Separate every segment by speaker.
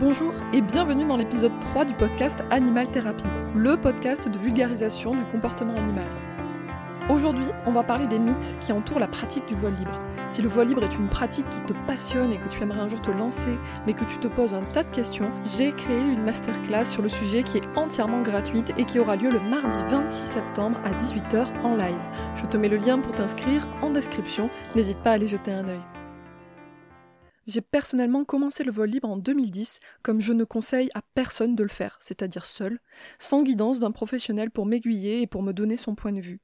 Speaker 1: Bonjour et bienvenue dans l'épisode 3 du podcast Animal Thérapie, le podcast de vulgarisation du comportement animal. Aujourd'hui, on va parler des mythes qui entourent la pratique du vol libre. Si le vol libre est une pratique qui te passionne et que tu aimerais un jour te lancer, mais que tu te poses un tas de questions, j'ai créé une masterclass sur le sujet qui est entièrement gratuite et qui aura lieu le mardi 26 septembre à 18h en live. Je te mets le lien pour t'inscrire en description, n'hésite pas à aller jeter un œil. J'ai personnellement commencé le vol libre en 2010, comme je ne conseille à personne de le faire, c'est-à-dire seul, sans guidance d'un professionnel pour m'aiguiller et pour me donner son point de vue.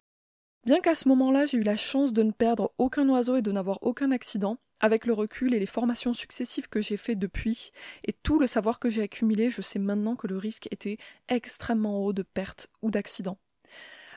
Speaker 1: Bien qu'à ce moment-là, j'ai eu la chance de ne perdre aucun oiseau et de n'avoir aucun accident, avec le recul et les formations successives que j'ai fait depuis, et tout le savoir que j'ai accumulé, je sais maintenant que le risque était extrêmement haut de perte ou d'accident.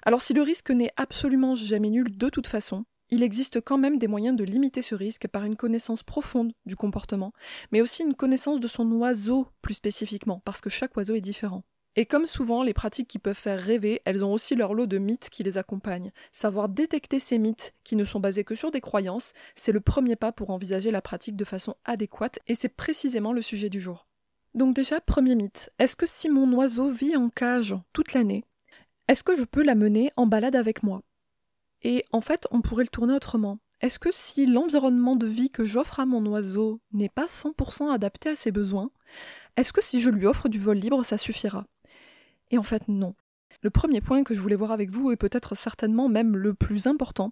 Speaker 1: Alors si le risque n'est absolument jamais nul de toute façon, il existe quand même des moyens de limiter ce risque par une connaissance profonde du comportement, mais aussi une connaissance de son oiseau plus spécifiquement, parce que chaque oiseau est différent. Et comme souvent, les pratiques qui peuvent faire rêver, elles ont aussi leur lot de mythes qui les accompagnent. Savoir détecter ces mythes, qui ne sont basés que sur des croyances, c'est le premier pas pour envisager la pratique de façon adéquate, et c'est précisément le sujet du jour. Donc déjà, premier mythe, est-ce que si mon oiseau vit en cage toute l'année, est-ce que je peux l'amener en balade avec moi? Et en fait, on pourrait le tourner autrement. Est-ce que si l'environnement de vie que j'offre à mon oiseau n'est pas 100% adapté à ses besoins, est-ce que si je lui offre du vol libre, ça suffira? Et en fait, non. Le premier point que je voulais voir avec vous, et peut-être certainement même le plus important,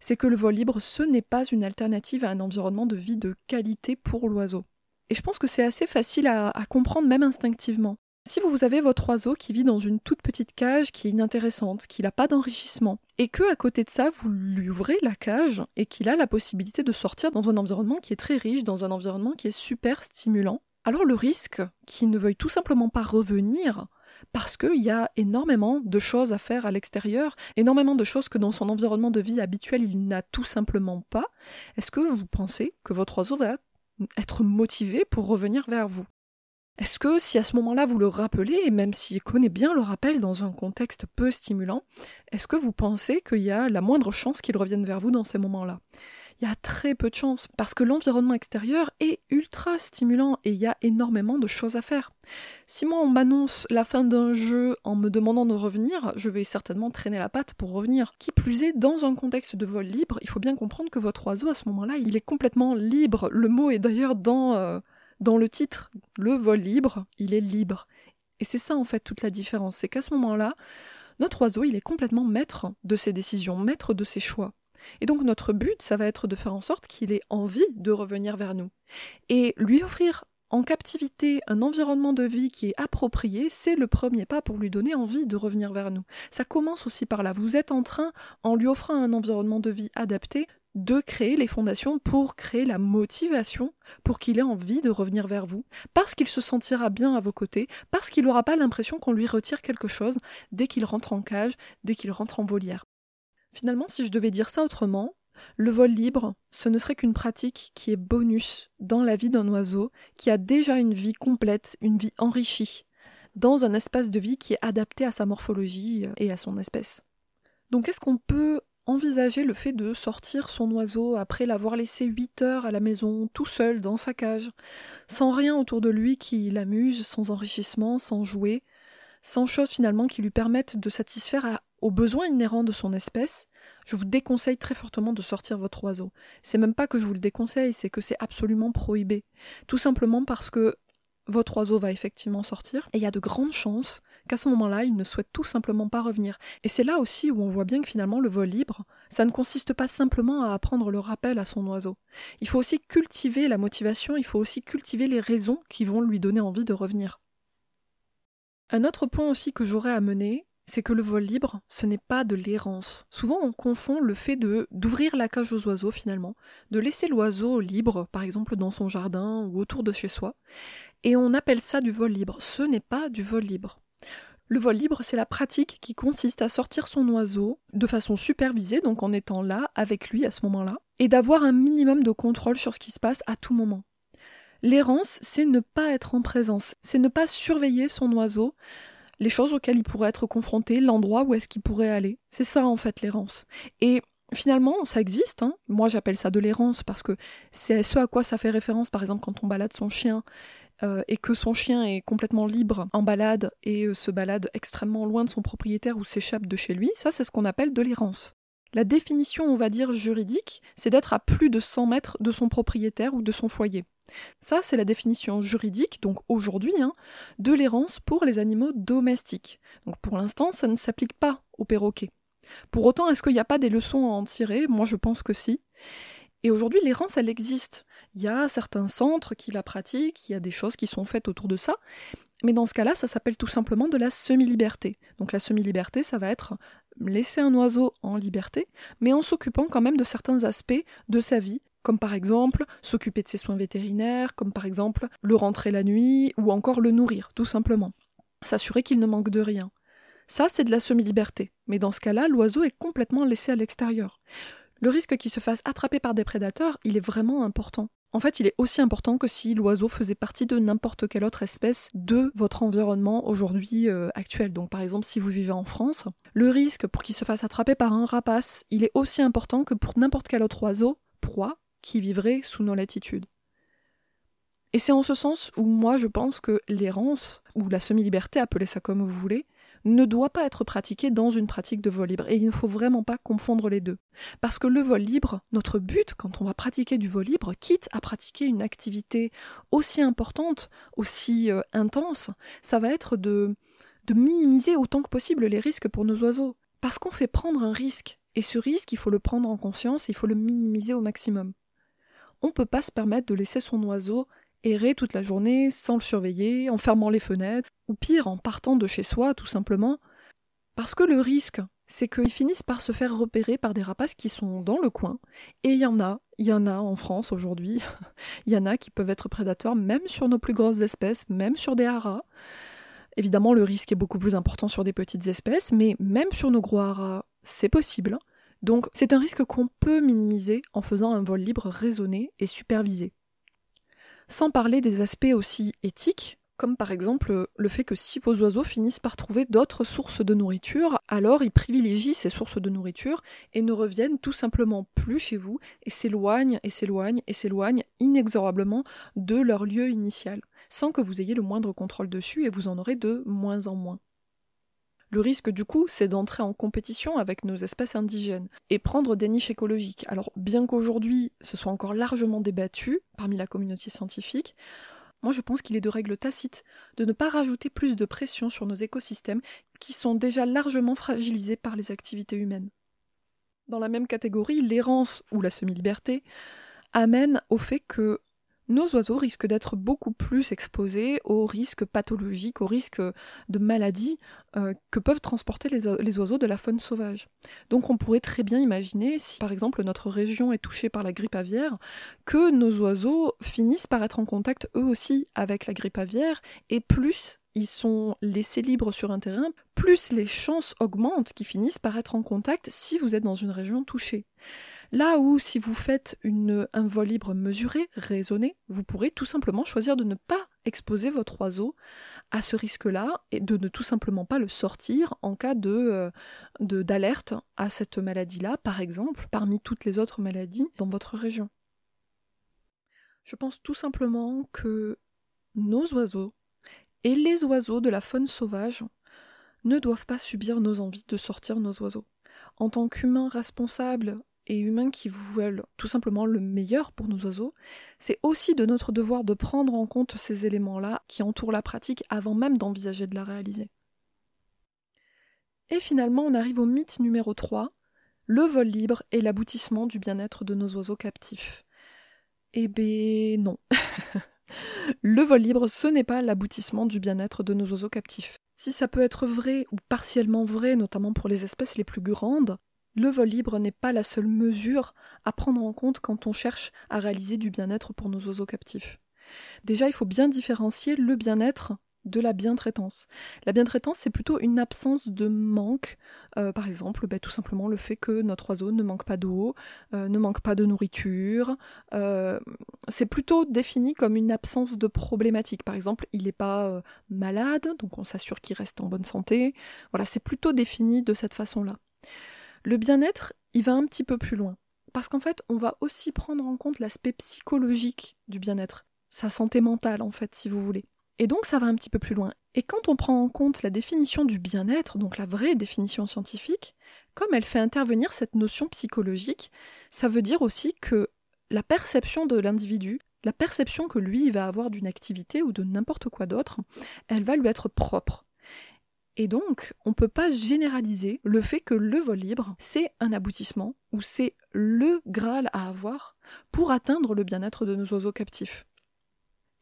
Speaker 1: c'est que le vol libre, ce n'est pas une alternative à un environnement de vie de qualité pour l'oiseau. Et je pense que c'est assez facile à, à comprendre même instinctivement. Si vous avez votre oiseau qui vit dans une toute petite cage qui est inintéressante, qui n'a pas d'enrichissement, et que à côté de ça, vous lui ouvrez la cage et qu'il a la possibilité de sortir dans un environnement qui est très riche, dans un environnement qui est super stimulant, alors le risque qu'il ne veuille tout simplement pas revenir, parce qu'il y a énormément de choses à faire à l'extérieur, énormément de choses que dans son environnement de vie habituel il n'a tout simplement pas, est-ce que vous pensez que votre oiseau va être motivé pour revenir vers vous? Est-ce que si à ce moment-là vous le rappelez, et même s'il connaît bien le rappel dans un contexte peu stimulant, est-ce que vous pensez qu'il y a la moindre chance qu'il revienne vers vous dans ces moments-là? Il y a très peu de chances, parce que l'environnement extérieur est ultra stimulant et il y a énormément de choses à faire. Si moi on m'annonce la fin d'un jeu en me demandant de revenir, je vais certainement traîner la patte pour revenir. Qui plus est, dans un contexte de vol libre, il faut bien comprendre que votre oiseau à ce moment-là, il est complètement libre. Le mot est d'ailleurs dans... Euh, dans le titre, le vol libre, il est libre. Et c'est ça en fait toute la différence, c'est qu'à ce moment-là, notre oiseau, il est complètement maître de ses décisions, maître de ses choix. Et donc notre but, ça va être de faire en sorte qu'il ait envie de revenir vers nous. Et lui offrir en captivité un environnement de vie qui est approprié, c'est le premier pas pour lui donner envie de revenir vers nous. Ça commence aussi par là. Vous êtes en train, en lui offrant un environnement de vie adapté, de créer les fondations pour créer la motivation pour qu'il ait envie de revenir vers vous, parce qu'il se sentira bien à vos côtés, parce qu'il n'aura pas l'impression qu'on lui retire quelque chose dès qu'il rentre en cage, dès qu'il rentre en volière. Finalement, si je devais dire ça autrement, le vol libre, ce ne serait qu'une pratique qui est bonus dans la vie d'un oiseau qui a déjà une vie complète, une vie enrichie, dans un espace de vie qui est adapté à sa morphologie et à son espèce. Donc est-ce qu'on peut envisager le fait de sortir son oiseau après l'avoir laissé 8 heures à la maison, tout seul, dans sa cage, sans rien autour de lui qui l'amuse, sans enrichissement, sans jouer, sans choses finalement qui lui permettent de satisfaire aux besoins inhérents de son espèce, je vous déconseille très fortement de sortir votre oiseau. C'est même pas que je vous le déconseille, c'est que c'est absolument prohibé. Tout simplement parce que votre oiseau va effectivement sortir, et il y a de grandes chances ce moment-là, il ne souhaite tout simplement pas revenir. Et c'est là aussi où on voit bien que finalement le vol libre, ça ne consiste pas simplement à apprendre le rappel à son oiseau. Il faut aussi cultiver la motivation, il faut aussi cultiver les raisons qui vont lui donner envie de revenir. Un autre point aussi que j'aurais à mener, c'est que le vol libre, ce n'est pas de l'errance. Souvent, on confond le fait de d'ouvrir la cage aux oiseaux finalement, de laisser l'oiseau libre, par exemple dans son jardin ou autour de chez soi, et on appelle ça du vol libre. Ce n'est pas du vol libre. Le vol libre, c'est la pratique qui consiste à sortir son oiseau de façon supervisée, donc en étant là avec lui à ce moment-là, et d'avoir un minimum de contrôle sur ce qui se passe à tout moment. L'errance, c'est ne pas être en présence, c'est ne pas surveiller son oiseau, les choses auxquelles il pourrait être confronté, l'endroit où est-ce qu'il pourrait aller. C'est ça en fait l'errance. Et finalement, ça existe. Hein. Moi, j'appelle ça de l'errance parce que c'est ce à quoi ça fait référence, par exemple, quand on balade son chien euh, et que son chien est complètement libre en balade et euh, se balade extrêmement loin de son propriétaire ou s'échappe de chez lui, ça c'est ce qu'on appelle de l'errance. La définition, on va dire, juridique, c'est d'être à plus de 100 mètres de son propriétaire ou de son foyer. Ça, c'est la définition juridique, donc aujourd'hui, hein, de l'errance pour les animaux domestiques. Donc pour l'instant, ça ne s'applique pas aux perroquets. Pour autant, est-ce qu'il n'y a pas des leçons à en tirer? Moi, je pense que si. Et aujourd'hui, l'errance, elle existe. Il y a certains centres qui la pratiquent, il y a des choses qui sont faites autour de ça. Mais dans ce cas-là, ça s'appelle tout simplement de la semi-liberté. Donc la semi-liberté, ça va être laisser un oiseau en liberté, mais en s'occupant quand même de certains aspects de sa vie, comme par exemple s'occuper de ses soins vétérinaires, comme par exemple le rentrer la nuit, ou encore le nourrir, tout simplement. S'assurer qu'il ne manque de rien. Ça, c'est de la semi-liberté, mais dans ce cas-là, l'oiseau est complètement laissé à l'extérieur. Le risque qu'il se fasse attraper par des prédateurs, il est vraiment important. En fait, il est aussi important que si l'oiseau faisait partie de n'importe quelle autre espèce de votre environnement aujourd'hui euh, actuel. Donc par exemple, si vous vivez en France, le risque pour qu'il se fasse attraper par un rapace, il est aussi important que pour n'importe quel autre oiseau, proie, qui vivrait sous nos latitudes. Et c'est en ce sens où moi je pense que l'errance, ou la semi-liberté, appelez ça comme vous voulez, ne doit pas être pratiqué dans une pratique de vol libre. Et il ne faut vraiment pas confondre les deux. Parce que le vol libre, notre but quand on va pratiquer du vol libre, quitte à pratiquer une activité aussi importante, aussi euh, intense, ça va être de, de minimiser autant que possible les risques pour nos oiseaux. Parce qu'on fait prendre un risque. Et ce risque, il faut le prendre en conscience, il faut le minimiser au maximum. On ne peut pas se permettre de laisser son oiseau errer toute la journée sans le surveiller, en fermant les fenêtres, ou pire, en partant de chez soi, tout simplement. Parce que le risque, c'est qu'ils finissent par se faire repérer par des rapaces qui sont dans le coin, et il y en a, il y en a en France aujourd'hui, il y en a qui peuvent être prédateurs même sur nos plus grosses espèces, même sur des haras. Évidemment, le risque est beaucoup plus important sur des petites espèces, mais même sur nos gros haras, c'est possible. Donc c'est un risque qu'on peut minimiser en faisant un vol libre raisonné et supervisé sans parler des aspects aussi éthiques, comme par exemple le fait que si vos oiseaux finissent par trouver d'autres sources de nourriture, alors ils privilégient ces sources de nourriture et ne reviennent tout simplement plus chez vous et s'éloignent et s'éloignent et s'éloignent inexorablement de leur lieu initial, sans que vous ayez le moindre contrôle dessus et vous en aurez de moins en moins. Le risque du coup, c'est d'entrer en compétition avec nos espèces indigènes et prendre des niches écologiques. Alors bien qu'aujourd'hui ce soit encore largement débattu parmi la communauté scientifique, moi je pense qu'il est de règle tacite de ne pas rajouter plus de pression sur nos écosystèmes qui sont déjà largement fragilisés par les activités humaines. Dans la même catégorie, l'errance ou la semi-liberté amène au fait que nos oiseaux risquent d'être beaucoup plus exposés aux risques pathologiques, aux risques de maladies euh, que peuvent transporter les, oiseaux de la faune sauvage. Donc on pourrait très bien imaginer, si par exemple notre région est touchée par la grippe aviaire, que nos oiseaux finissent par être en contact eux aussi avec la grippe aviaire, et plus ils sont laissés libres sur un terrain, plus les chances augmentent qu'ils finissent par être en contact si vous êtes dans une région touchée. Là où si vous faites un vol libre mesuré, raisonné, vous pourrez tout simplement choisir de ne pas exposer votre oiseau à ce risque-là et de ne tout simplement pas le sortir en cas euh, d'alerte à cette maladie-là, par exemple, parmi toutes les autres maladies dans votre région. Je pense tout simplement que nos oiseaux et les oiseaux de la faune sauvage ne doivent pas subir nos envies de sortir nos oiseaux. En tant qu'humains responsables et humains qui veulent tout simplement le meilleur pour nos oiseaux, c'est aussi de notre devoir de prendre en compte ces éléments-là qui entourent la pratique avant même d'envisager de la réaliser. Et finalement, on arrive au mythe numéro 3, le vol libre est l'aboutissement du bien-être de nos oiseaux captifs. Eh ben non. le vol libre, ce n'est pas l'aboutissement du bien-être de nos oiseaux captifs. Si ça peut être vrai ou partiellement vrai, notamment pour les espèces les plus grandes, le vol libre n'est pas la seule mesure à prendre en compte quand on cherche à réaliser du bien-être pour nos oiseaux captifs. Déjà, il faut bien différencier le bien-être de la bientraitance. La bientraitance, c'est plutôt une absence de manque, euh, par exemple, ben, tout simplement le fait que notre oiseau ne manque pas d'eau, euh, ne manque pas de nourriture. Euh, c'est plutôt défini comme une absence de problématique. Par exemple, il n'est pas malade, donc on s'assure qu'il reste en bonne santé. Voilà, c'est plutôt défini de cette façon-là. Le bien-être, il va un petit peu plus loin. Parce qu'en fait, on va aussi prendre en compte l'aspect psychologique du bien-être. sa santé mentale en fait, si vous voulez. Et donc ça va un petit peu plus loin. Et quand on prend en compte la définition du bien-être, donc la vraie définition scientifique, comme elle fait intervenir cette notion psychologique, ça veut dire aussi que la perception de l'individu, la perception que lui va avoir d'une activité ou de n'importe quoi d'autre, elle va lui être propre. Et donc, on ne peut pas généraliser le fait que le vol libre, c'est un aboutissement, ou c'est le Graal à avoir pour atteindre le bien-être de nos oiseaux captifs.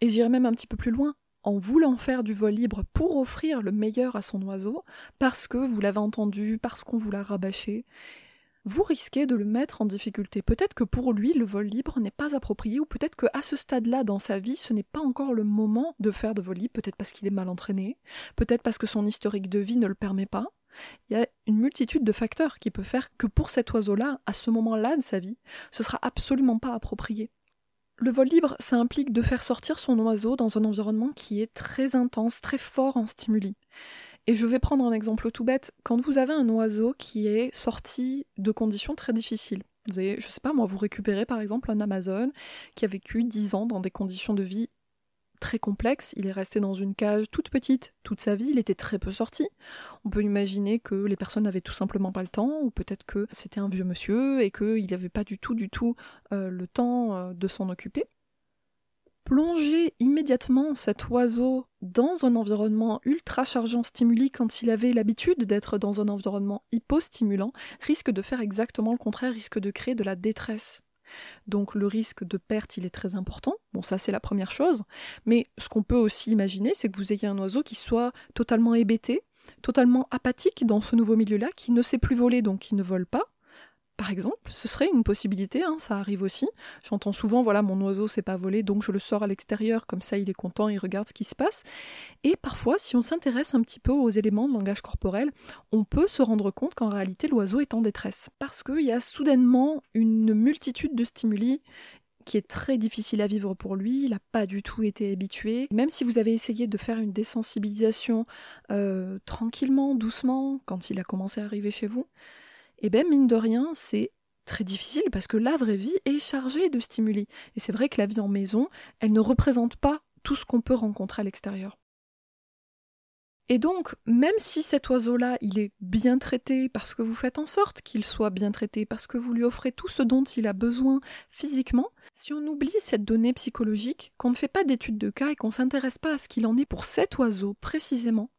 Speaker 1: Et j'irai même un petit peu plus loin, en voulant faire du vol libre pour offrir le meilleur à son oiseau, parce que vous l'avez entendu, parce qu'on vous l'a rabâché, vous risquez de le mettre en difficulté. Peut-être que pour lui, le vol libre n'est pas approprié, ou peut-être qu'à ce stade-là dans sa vie, ce n'est pas encore le moment de faire de vol libre, peut-être parce qu'il est mal entraîné, peut-être parce que son historique de vie ne le permet pas. Il y a une multitude de facteurs qui peuvent faire que pour cet oiseau-là, à ce moment-là de sa vie, ce sera absolument pas approprié. Le vol libre, ça implique de faire sortir son oiseau dans un environnement qui est très intense, très fort en stimuli. Et je vais prendre un exemple tout bête. Quand vous avez un oiseau qui est sorti de conditions très difficiles, vous avez, je sais pas moi, vous récupérez par exemple un Amazon qui a vécu 10 ans dans des conditions de vie très complexes, il est resté dans une cage toute petite toute sa vie, il était très peu sorti. On peut imaginer que les personnes n'avaient tout simplement pas le temps, ou peut-être que c'était un vieux monsieur et qu'il n'avait pas du tout, du tout euh, le temps euh, de s'en occuper plonger immédiatement cet oiseau dans un environnement ultra chargeant stimuli quand il avait l'habitude d'être dans un environnement hypostimulant risque de faire exactement le contraire, risque de créer de la détresse. Donc le risque de perte, il est très important. Bon, ça c'est la première chose. Mais ce qu'on peut aussi imaginer, c'est que vous ayez un oiseau qui soit totalement hébété, totalement apathique dans ce nouveau milieu-là, qui ne sait plus voler, donc qui ne vole pas, par exemple, ce serait une possibilité, hein, ça arrive aussi. J'entends souvent, voilà, mon oiseau s'est pas volé, donc je le sors à l'extérieur, comme ça il est content, il regarde ce qui se passe. Et parfois, si on s'intéresse un petit peu aux éléments de langage corporel, on peut se rendre compte qu'en réalité l'oiseau est en détresse. Parce qu'il y a soudainement une multitude de stimuli qui est très difficile à vivre pour lui, il n'a pas du tout été habitué. Même si vous avez essayé de faire une désensibilisation euh, tranquillement, doucement, quand il a commencé à arriver chez vous, et eh bien mine de rien, c'est très difficile parce que la vraie vie est chargée de stimuli. Et c'est vrai que la vie en maison, elle ne représente pas tout ce qu'on peut rencontrer à l'extérieur. Et donc, même si cet oiseau-là, il est bien traité parce que vous faites en sorte qu'il soit bien traité, parce que vous lui offrez tout ce dont il a besoin physiquement, si on oublie cette donnée psychologique, qu'on ne fait pas d'études de cas et qu'on ne s'intéresse pas à ce qu'il en est pour cet oiseau précisément,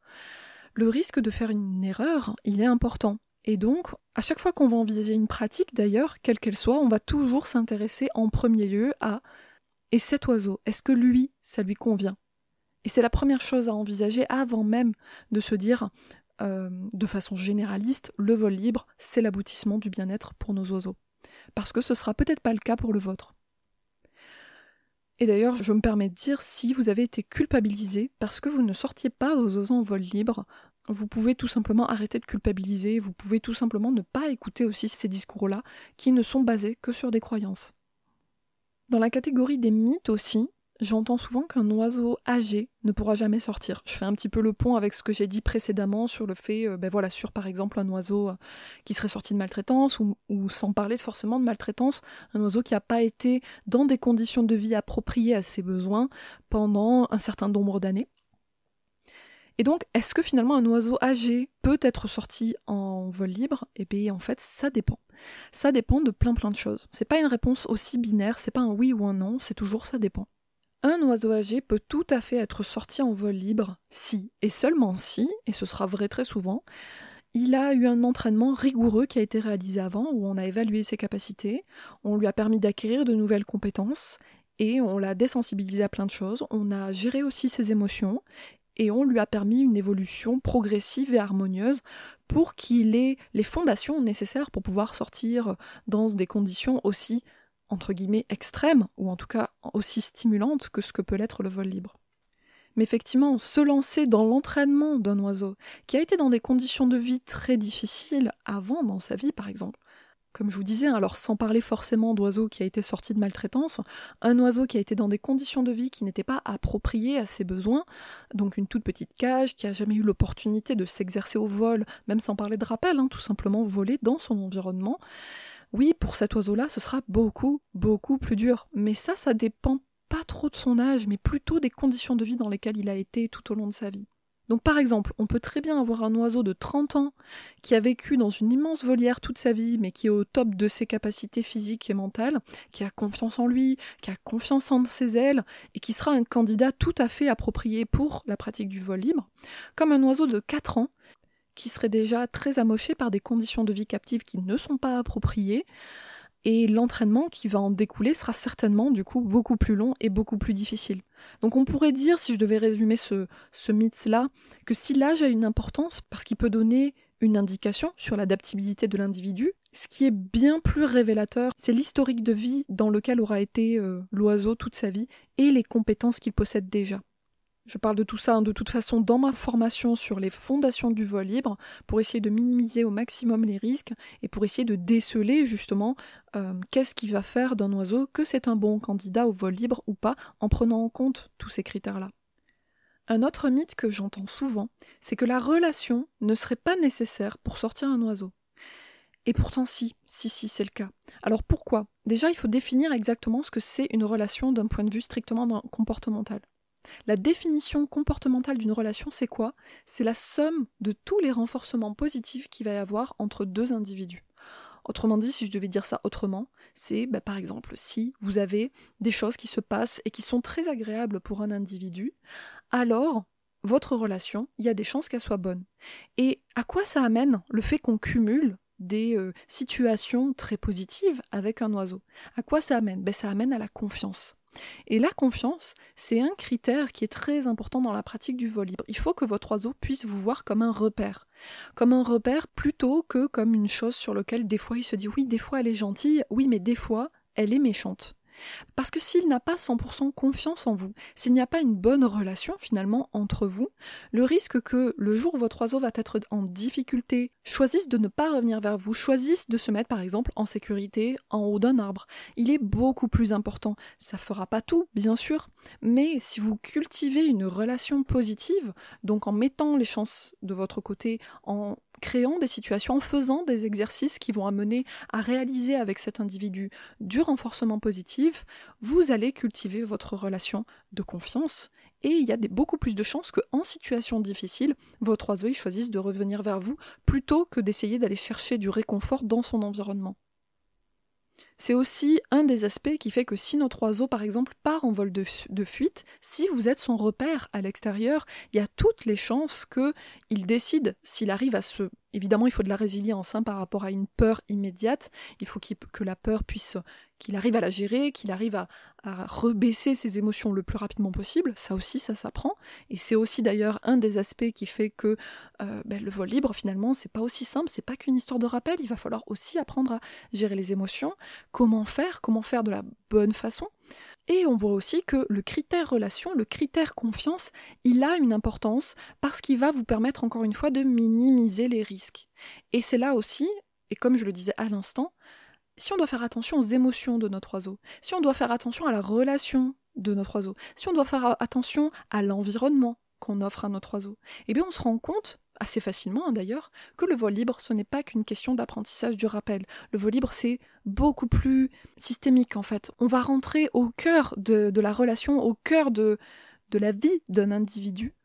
Speaker 1: le risque de faire une erreur, il est important. Et donc, à chaque fois qu'on va envisager une pratique, d'ailleurs, quelle qu'elle soit, on va toujours s'intéresser en premier lieu à et cet oiseau, est-ce que lui, ça lui convient? Et c'est la première chose à envisager avant même de se dire, euh, de façon généraliste, le vol libre, c'est l'aboutissement du bien-être pour nos oiseaux. Parce que ce sera peut-être pas le cas pour le vôtre. Et d'ailleurs, je me permets de dire, si vous avez été culpabilisé parce que vous ne sortiez pas vos oiseaux en vol libre, vous pouvez tout simplement arrêter de culpabiliser, vous pouvez tout simplement ne pas écouter aussi ces discours-là qui ne sont basés que sur des croyances. Dans la catégorie des mythes aussi, j'entends souvent qu'un oiseau âgé ne pourra jamais sortir. Je fais un petit peu le pont avec ce que j'ai dit précédemment sur le fait, euh, ben voilà, sur par exemple un oiseau euh, qui serait sorti de maltraitance ou, ou sans parler forcément de maltraitance, un oiseau qui n'a pas été dans des conditions de vie appropriées à ses besoins pendant un certain nombre d'années. Et donc, est-ce que finalement un oiseau âgé peut être sorti en vol libre? Eh bien, en fait, ça dépend. Ça dépend de plein plein de choses. C'est pas une réponse aussi binaire, c'est pas un oui ou un non, c'est toujours ça dépend. Un oiseau âgé peut tout à fait être sorti en vol libre si, et seulement si, et ce sera vrai très souvent, il a eu un entraînement rigoureux qui a été réalisé avant, où on a évalué ses capacités, on lui a permis d'acquérir de nouvelles compétences, et on l'a désensibilisé à plein de choses, on a géré aussi ses émotions, et on lui a permis une évolution progressive et harmonieuse pour qu'il ait les fondations nécessaires pour pouvoir sortir dans des conditions aussi entre guillemets extrêmes ou en tout cas aussi stimulantes que ce que peut l'être le vol libre. Mais effectivement, se lancer dans l'entraînement d'un oiseau qui a été dans des conditions de vie très difficiles avant dans sa vie par exemple, comme je vous disais, hein, alors sans parler forcément d'oiseau qui a été sorti de maltraitance, un oiseau qui a été dans des conditions de vie qui n'étaient pas appropriées à ses besoins, donc une toute petite cage, qui a jamais eu l'opportunité de s'exercer au vol, même sans parler de rappel, hein, tout simplement voler dans son environnement. Oui, pour cet oiseau-là, ce sera beaucoup, beaucoup plus dur. Mais ça, ça dépend pas trop de son âge, mais plutôt des conditions de vie dans lesquelles il a été tout au long de sa vie. Donc par exemple, on peut très bien avoir un oiseau de 30 ans qui a vécu dans une immense volière toute sa vie, mais qui est au top de ses capacités physiques et mentales, qui a confiance en lui, qui a confiance en ses ailes, et qui sera un candidat tout à fait approprié pour la pratique du vol libre, comme un oiseau de 4 ans qui serait déjà très amoché par des conditions de vie captives qui ne sont pas appropriées, et l'entraînement qui va en découler sera certainement du coup beaucoup plus long et beaucoup plus difficile. Donc on pourrait dire, si je devais résumer ce, ce mythe-là, que si l'âge a une importance, parce qu'il peut donner une indication sur l'adaptabilité de l'individu, ce qui est bien plus révélateur, c'est l'historique de vie dans lequel aura été euh, l'oiseau toute sa vie et les compétences qu'il possède déjà. Je parle de tout ça hein, de toute façon dans ma formation sur les fondations du vol libre pour essayer de minimiser au maximum les risques et pour essayer de déceler justement euh, qu'est-ce qui va faire d'un oiseau que c'est un bon candidat au vol libre ou pas en prenant en compte tous ces critères-là. Un autre mythe que j'entends souvent, c'est que la relation ne serait pas nécessaire pour sortir un oiseau. Et pourtant si, si, si, c'est le cas. Alors pourquoi? Déjà, il faut définir exactement ce que c'est une relation d'un point de vue strictement comportemental. La définition comportementale d'une relation, c'est quoi? C'est la somme de tous les renforcements positifs qu'il va y avoir entre deux individus. Autrement dit, si je devais dire ça autrement, c'est bah, par exemple si vous avez des choses qui se passent et qui sont très agréables pour un individu, alors votre relation, il y a des chances qu'elle soit bonne. Et à quoi ça amène le fait qu'on cumule des euh, situations très positives avec un oiseau? À quoi ça amène? Ben, Ça amène à la confiance. Et la confiance, c'est un critère qui est très important dans la pratique du vol libre. Il faut que votre oiseau puisse vous voir comme un repère. Comme un repère plutôt que comme une chose sur laquelle des fois il se dit oui, des fois elle est gentille, oui, mais des fois elle est méchante. Parce que s'il n'a pas 100% confiance en vous, s'il n'y a pas une bonne relation finalement entre vous, le risque que le jour où votre oiseau va être en difficulté, choisisse de ne pas revenir vers vous, choisisse de se mettre par exemple en sécurité en haut d'un arbre, il est beaucoup plus important. Ça fera pas tout, bien sûr, mais si vous cultivez une relation positive, donc en mettant les chances de votre côté, en créant des situations, en faisant des exercices qui vont amener à réaliser avec cet individu du renforcement positif, vous allez cultiver votre relation de confiance et il y a beaucoup plus de chances qu'en situation difficile, votre oiseau choisisse de revenir vers vous plutôt que d'essayer d'aller chercher du réconfort dans son environnement. C'est aussi un des aspects qui fait que si notre oiseau, par exemple, part en vol de, fuite, si vous êtes son repère à l'extérieur, il y a toutes les chances qu'il décide, s'il arrive à se Évidemment, il faut de la résilience hein, par rapport à une peur immédiate. Il faut que la peur puisse, qu'il arrive à la gérer, qu'il arrive à, rebaisser ses émotions le plus rapidement possible. Ça aussi, ça s'apprend. Et c'est aussi d'ailleurs un des aspects qui fait que euh, ben, le vol libre, finalement, c'est pas aussi simple. C'est pas qu'une histoire de rappel. Il va falloir aussi apprendre à gérer les émotions. Comment faire Comment faire de la bonne façon et on voit aussi que le critère relation, le critère confiance, il a une importance parce qu'il va vous permettre encore une fois de minimiser les risques. Et c'est là aussi, et comme je le disais à l'instant, si on doit faire attention aux émotions de notre oiseau, si on doit faire attention à la relation de notre oiseau, si on doit faire attention à l'environnement qu'on offre à notre oiseau, eh bien on se rend compte assez facilement hein, d'ailleurs, que le vol libre, ce n'est pas qu'une question d'apprentissage du rappel. Le vol libre, c'est beaucoup plus systémique en fait. On va rentrer au cœur de, la relation, au cœur de, de la vie d'un individu,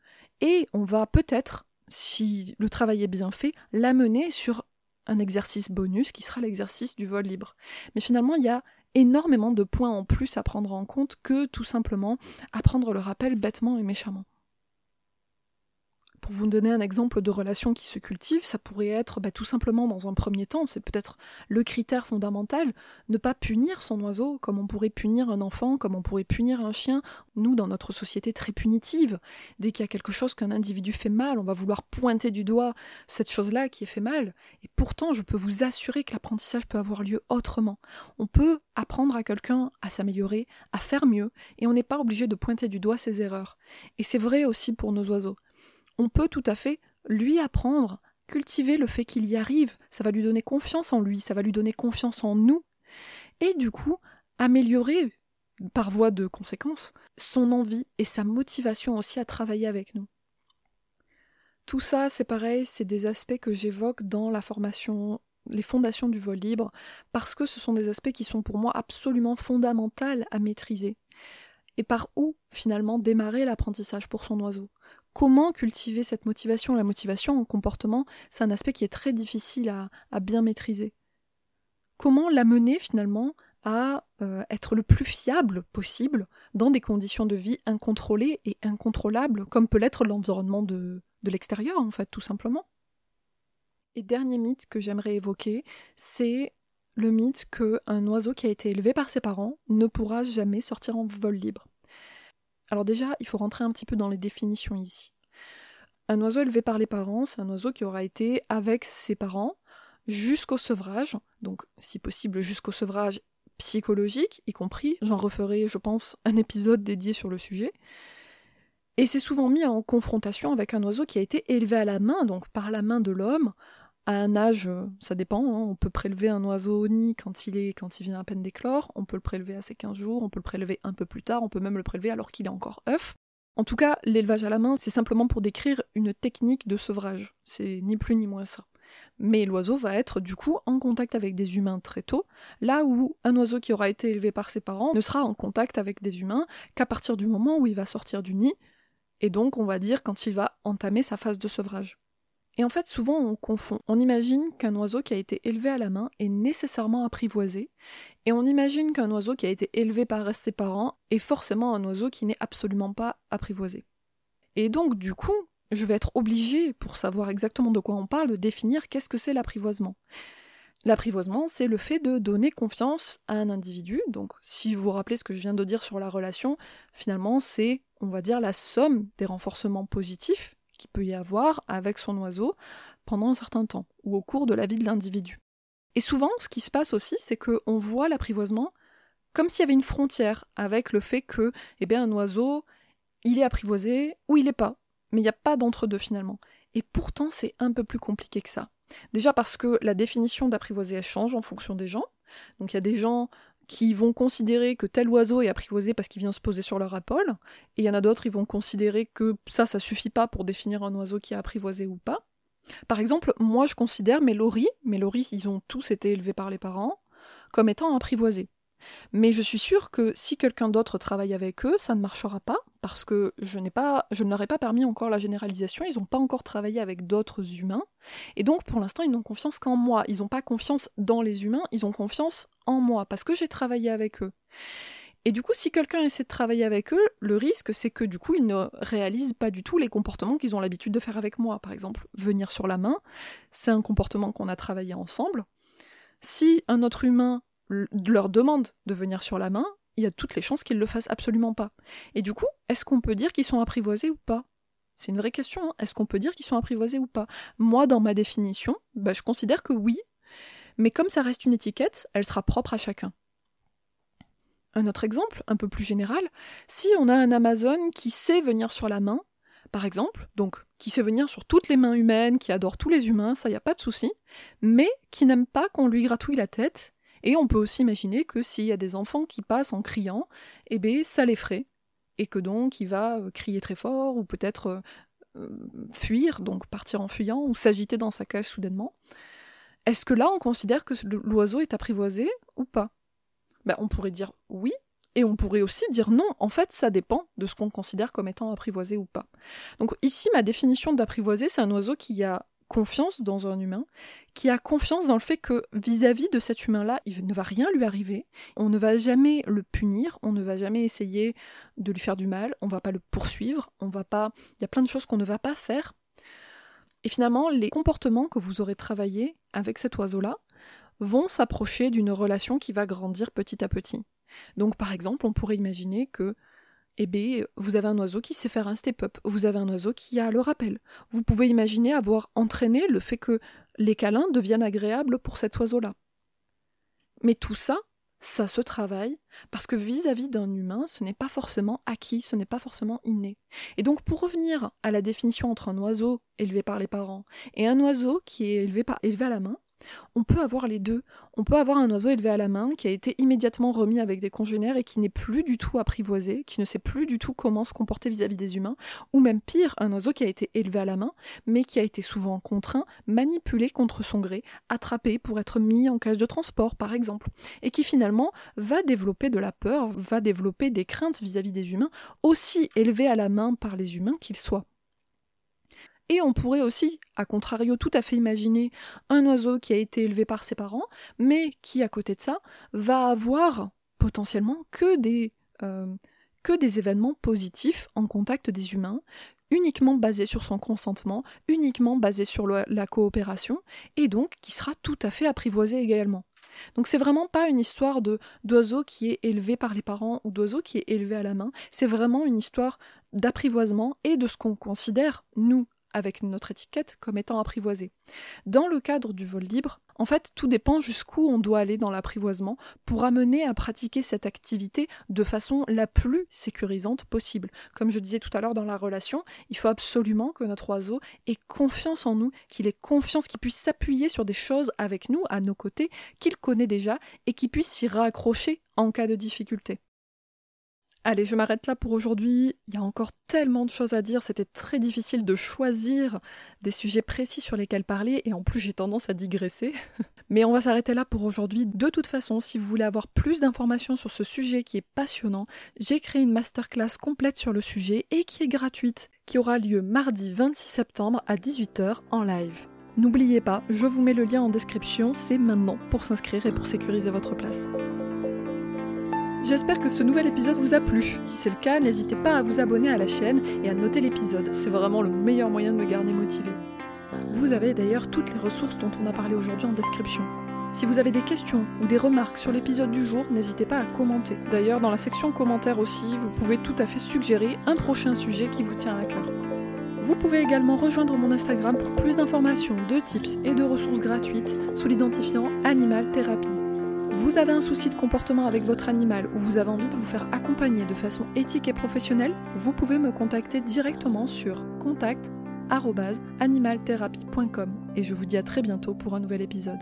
Speaker 1: et on va peut-être, si le travail est bien fait, l'amener sur un exercice bonus qui sera l'exercice du vol libre. Mais finalement, il y a énormément de points en plus à prendre en compte que tout simplement apprendre le rappel bêtement et méchamment. Pour vous donner un exemple de relation qui se cultive, ça pourrait être bah, tout simplement dans un premier temps, c'est peut-être le critère fondamental, ne pas punir son oiseau comme on pourrait punir un enfant, comme on pourrait punir un chien. Nous, dans notre société très punitive, dès qu'il y a quelque chose qu'un individu fait mal, on va vouloir pointer du doigt cette chose-là qui est fait mal. Et pourtant, je peux vous assurer que l'apprentissage peut avoir lieu autrement. On peut apprendre à quelqu'un à s'améliorer, à faire mieux, et on n'est pas obligé de pointer du doigt ses erreurs. Et c'est vrai aussi pour nos oiseaux on peut tout à fait lui apprendre, cultiver le fait qu'il y arrive, ça va lui donner confiance en lui, ça va lui donner confiance en nous, et du coup améliorer, par voie de conséquence, son envie et sa motivation aussi à travailler avec nous. Tout ça, c'est pareil, c'est des aspects que j'évoque dans la formation les fondations du vol libre, parce que ce sont des aspects qui sont pour moi absolument fondamentaux à maîtriser. Et par où finalement démarrer l'apprentissage pour son oiseau? Comment cultiver cette motivation? La motivation en comportement, c'est un aspect qui est très difficile à, bien maîtriser. Comment l'amener finalement à euh, être le plus fiable possible dans des conditions de vie incontrôlées et incontrôlables, comme peut l'être l'environnement de, de l'extérieur, en fait, tout simplement? Et dernier mythe que j'aimerais évoquer, c'est le mythe qu'un oiseau qui a été élevé par ses parents ne pourra jamais sortir en vol libre. Alors déjà, il faut rentrer un petit peu dans les définitions ici. Un oiseau élevé par les parents, c'est un oiseau qui aura été avec ses parents jusqu'au sevrage, donc si possible jusqu'au sevrage psychologique, y compris, j'en referai, je pense, un épisode dédié sur le sujet. Et c'est souvent mis en confrontation avec un oiseau qui a été élevé à la main, donc par la main de l'homme, à un âge, euh, ça dépend, hein, on peut prélever un oiseau au nid quand il, est, quand il vient à peine d'éclore, on peut le prélever à ses 15 jours, on peut le prélever un peu plus tard, on peut même le prélever alors qu'il est encore œuf. En tout cas, l'élevage à la main, c'est simplement pour décrire une technique de sevrage, c'est ni plus ni moins ça. Mais l'oiseau va être du coup en contact avec des humains très tôt, là où un oiseau qui aura été élevé par ses parents ne sera en contact avec des humains qu'à partir du moment où il va sortir du nid, et donc on va dire quand il va entamer sa phase de sevrage. Et en fait, souvent on confond. On imagine qu'un oiseau qui a été élevé à la main est nécessairement apprivoisé, et on imagine qu'un oiseau qui a été élevé par ses parents est forcément un oiseau qui n'est absolument pas apprivoisé. Et donc, du coup, je vais être obligée, pour savoir exactement de quoi on parle, de définir qu'est-ce que c'est l'apprivoisement. L'apprivoisement, c'est le fait de donner confiance à un individu. Donc, si vous vous rappelez ce que je viens de dire sur la relation, finalement, c'est, on va dire, la somme des renforcements positifs qu'il peut y avoir avec son oiseau pendant un certain temps, ou au cours de la vie de l'individu. Et souvent, ce qui se passe aussi, c'est qu'on voit l'apprivoisement comme s'il y avait une frontière avec le fait que, eh bien, un oiseau, il est apprivoisé ou il n'est pas. Mais il n'y a pas d'entre-deux finalement. Et pourtant, c'est un peu plus compliqué que ça. Déjà parce que la définition d'apprivoisé, elle change en fonction des gens. Donc il y a des gens qui vont considérer que tel oiseau est apprivoisé parce qu'il vient se poser sur leur épaule, et il y en a d'autres qui vont considérer que ça, ça suffit pas pour définir un oiseau qui est apprivoisé ou pas. Par exemple, moi je considère mes loris, mes loris ils ont tous été élevés par les parents, comme étant apprivoisés. Mais je suis sûre que si quelqu'un d'autre travaille avec eux, ça ne marchera pas, parce que je n'ai pas, je ne leur ai pas permis encore la généralisation, ils n'ont pas encore travaillé avec d'autres humains, et donc pour l'instant ils n'ont confiance qu'en moi, ils n'ont pas confiance dans les humains, ils ont confiance en moi, parce que j'ai travaillé avec eux. Et du coup, si quelqu'un essaie de travailler avec eux, le risque, c'est que du coup, ils ne réalisent pas du tout les comportements qu'ils ont l'habitude de faire avec moi. Par exemple, venir sur la main, c'est un comportement qu'on a travaillé ensemble. Si un autre humain leur demande de venir sur la main, il y a toutes les chances qu'ils le fassent absolument pas. Et du coup, est-ce qu'on peut dire qu'ils sont apprivoisés ou pas? C'est une vraie question. Hein. est-ce qu'on peut dire qu'ils sont apprivoisés ou pas? Moi, dans ma définition, bah, je considère que oui. Mais comme ça reste une étiquette, elle sera propre à chacun. Un autre exemple, un peu plus général, si on a un Amazon qui sait venir sur la main, par exemple, donc qui sait venir sur toutes les mains humaines, qui adore tous les humains, ça y a pas de souci, mais qui n'aime pas qu'on lui gratouille la tête et on peut aussi imaginer que s'il y a des enfants qui passent en criant, eh bien, ça l'effraie. Et que donc il va euh, crier très fort, ou peut-être euh, euh, fuir, donc partir en fuyant, ou s'agiter dans sa cage soudainement. Est-ce que là on considère que l'oiseau est apprivoisé ou pas? Ben, On pourrait dire oui, et on pourrait aussi dire non, en fait ça dépend de ce qu'on considère comme étant apprivoisé ou pas. Donc ici ma définition d'apprivoisé c'est un oiseau qui a confiance dans un humain, qui a confiance dans le fait que vis-à-vis de cet humain-là, il ne va rien lui arriver, on ne va jamais le punir, on ne va jamais essayer de lui faire du mal, on va pas le poursuivre, on va pas, il y a plein de choses qu'on ne va pas faire. Et finalement, les comportements que vous aurez travaillés avec cet oiseau-là vont s'approcher d'une relation qui va grandir petit à petit. Donc par exemple, on pourrait imaginer que eh bien, vous avez un oiseau qui sait faire un step-up, vous avez un oiseau qui a le rappel. Vous pouvez imaginer avoir entraîné le fait que les câlins deviennent agréables pour cet oiseau-là. Mais tout ça, ça se travaille, parce que vis-à-vis d'un humain, ce n'est pas forcément acquis, ce n'est pas forcément inné. Et donc pour revenir à la définition entre un oiseau élevé par les parents et un oiseau qui est élevé, par, élevé à la main, On peut avoir les deux. On peut avoir un oiseau élevé à la main qui a été immédiatement remis avec des congénères et qui n'est plus du tout apprivoisé, qui ne sait plus du tout comment se comporter vis-à-vis des humains, ou même pire, un oiseau qui a été élevé à la main, mais qui a été souvent contraint, manipulé contre son gré, attrapé pour être mis en cage de transport par exemple, et qui finalement va développer de la peur, va développer des craintes vis-à-vis des humains, aussi élevé à la main par les humains qu'ils soient. Et on pourrait aussi, à contrario, tout à fait imaginer un oiseau qui a été élevé par ses parents, mais qui, à côté de ça, va avoir potentiellement que des, euh, événements positifs en contact des humains, uniquement basés sur son consentement, uniquement basés sur la coopération, et donc qui sera tout à fait apprivoisé également. Donc c'est vraiment pas une histoire d'oiseau qui est élevé par les parents ou d'oiseau qui est élevé à la main, c'est vraiment une histoire d'apprivoisement et de ce qu'on considère, nous, avec notre étiquette comme étant apprivoisé. Dans le cadre du vol libre, en fait, tout dépend jusqu'où on doit aller dans l'apprivoisement pour amener à pratiquer cette activité de façon la plus sécurisante possible. Comme je disais tout à l'heure dans la relation, il faut absolument que notre oiseau ait confiance en nous, qu'il ait confiance, qu'il puisse s'appuyer sur des choses avec nous, à nos côtés, qu'il connaît déjà, et qu'il puisse s'y raccrocher en cas de difficulté. Allez, je m'arrête là pour aujourd'hui. Il y a encore tellement de choses à dire, c'était très difficile de choisir des sujets précis sur lesquels parler, et en plus j'ai tendance à digresser. Mais on va s'arrêter là pour aujourd'hui. De toute façon, si vous voulez avoir plus d'informations sur ce sujet qui est passionnant, j'ai créé une masterclass complète sur le sujet et qui est gratuite, qui aura lieu mardi 26 septembre à 18h en live. N'oubliez pas, je vous mets le lien en description, c'est maintenant pour s'inscrire et pour sécuriser votre place. J'espère que ce nouvel épisode vous a plu. Si c'est le cas, n'hésitez pas à vous abonner à la chaîne et à noter l'épisode, c'est vraiment le meilleur moyen de me garder motivé. Vous avez d'ailleurs toutes les ressources dont on a parlé aujourd'hui en description. Si vous avez des questions ou des remarques sur l'épisode du jour, n'hésitez pas à commenter. D'ailleurs, dans la section commentaires aussi, vous pouvez tout à fait suggérer un prochain sujet qui vous tient à cœur. Vous pouvez également rejoindre mon Instagram pour plus d'informations, de tips et de ressources gratuites sous l'identifiant Animal Thérapie. Vous avez un souci de comportement avec votre animal ou vous avez envie de vous faire accompagner de façon éthique et professionnelle, vous pouvez me contacter directement sur contact@animaltherapie.com et je vous dis à très bientôt pour un nouvel épisode.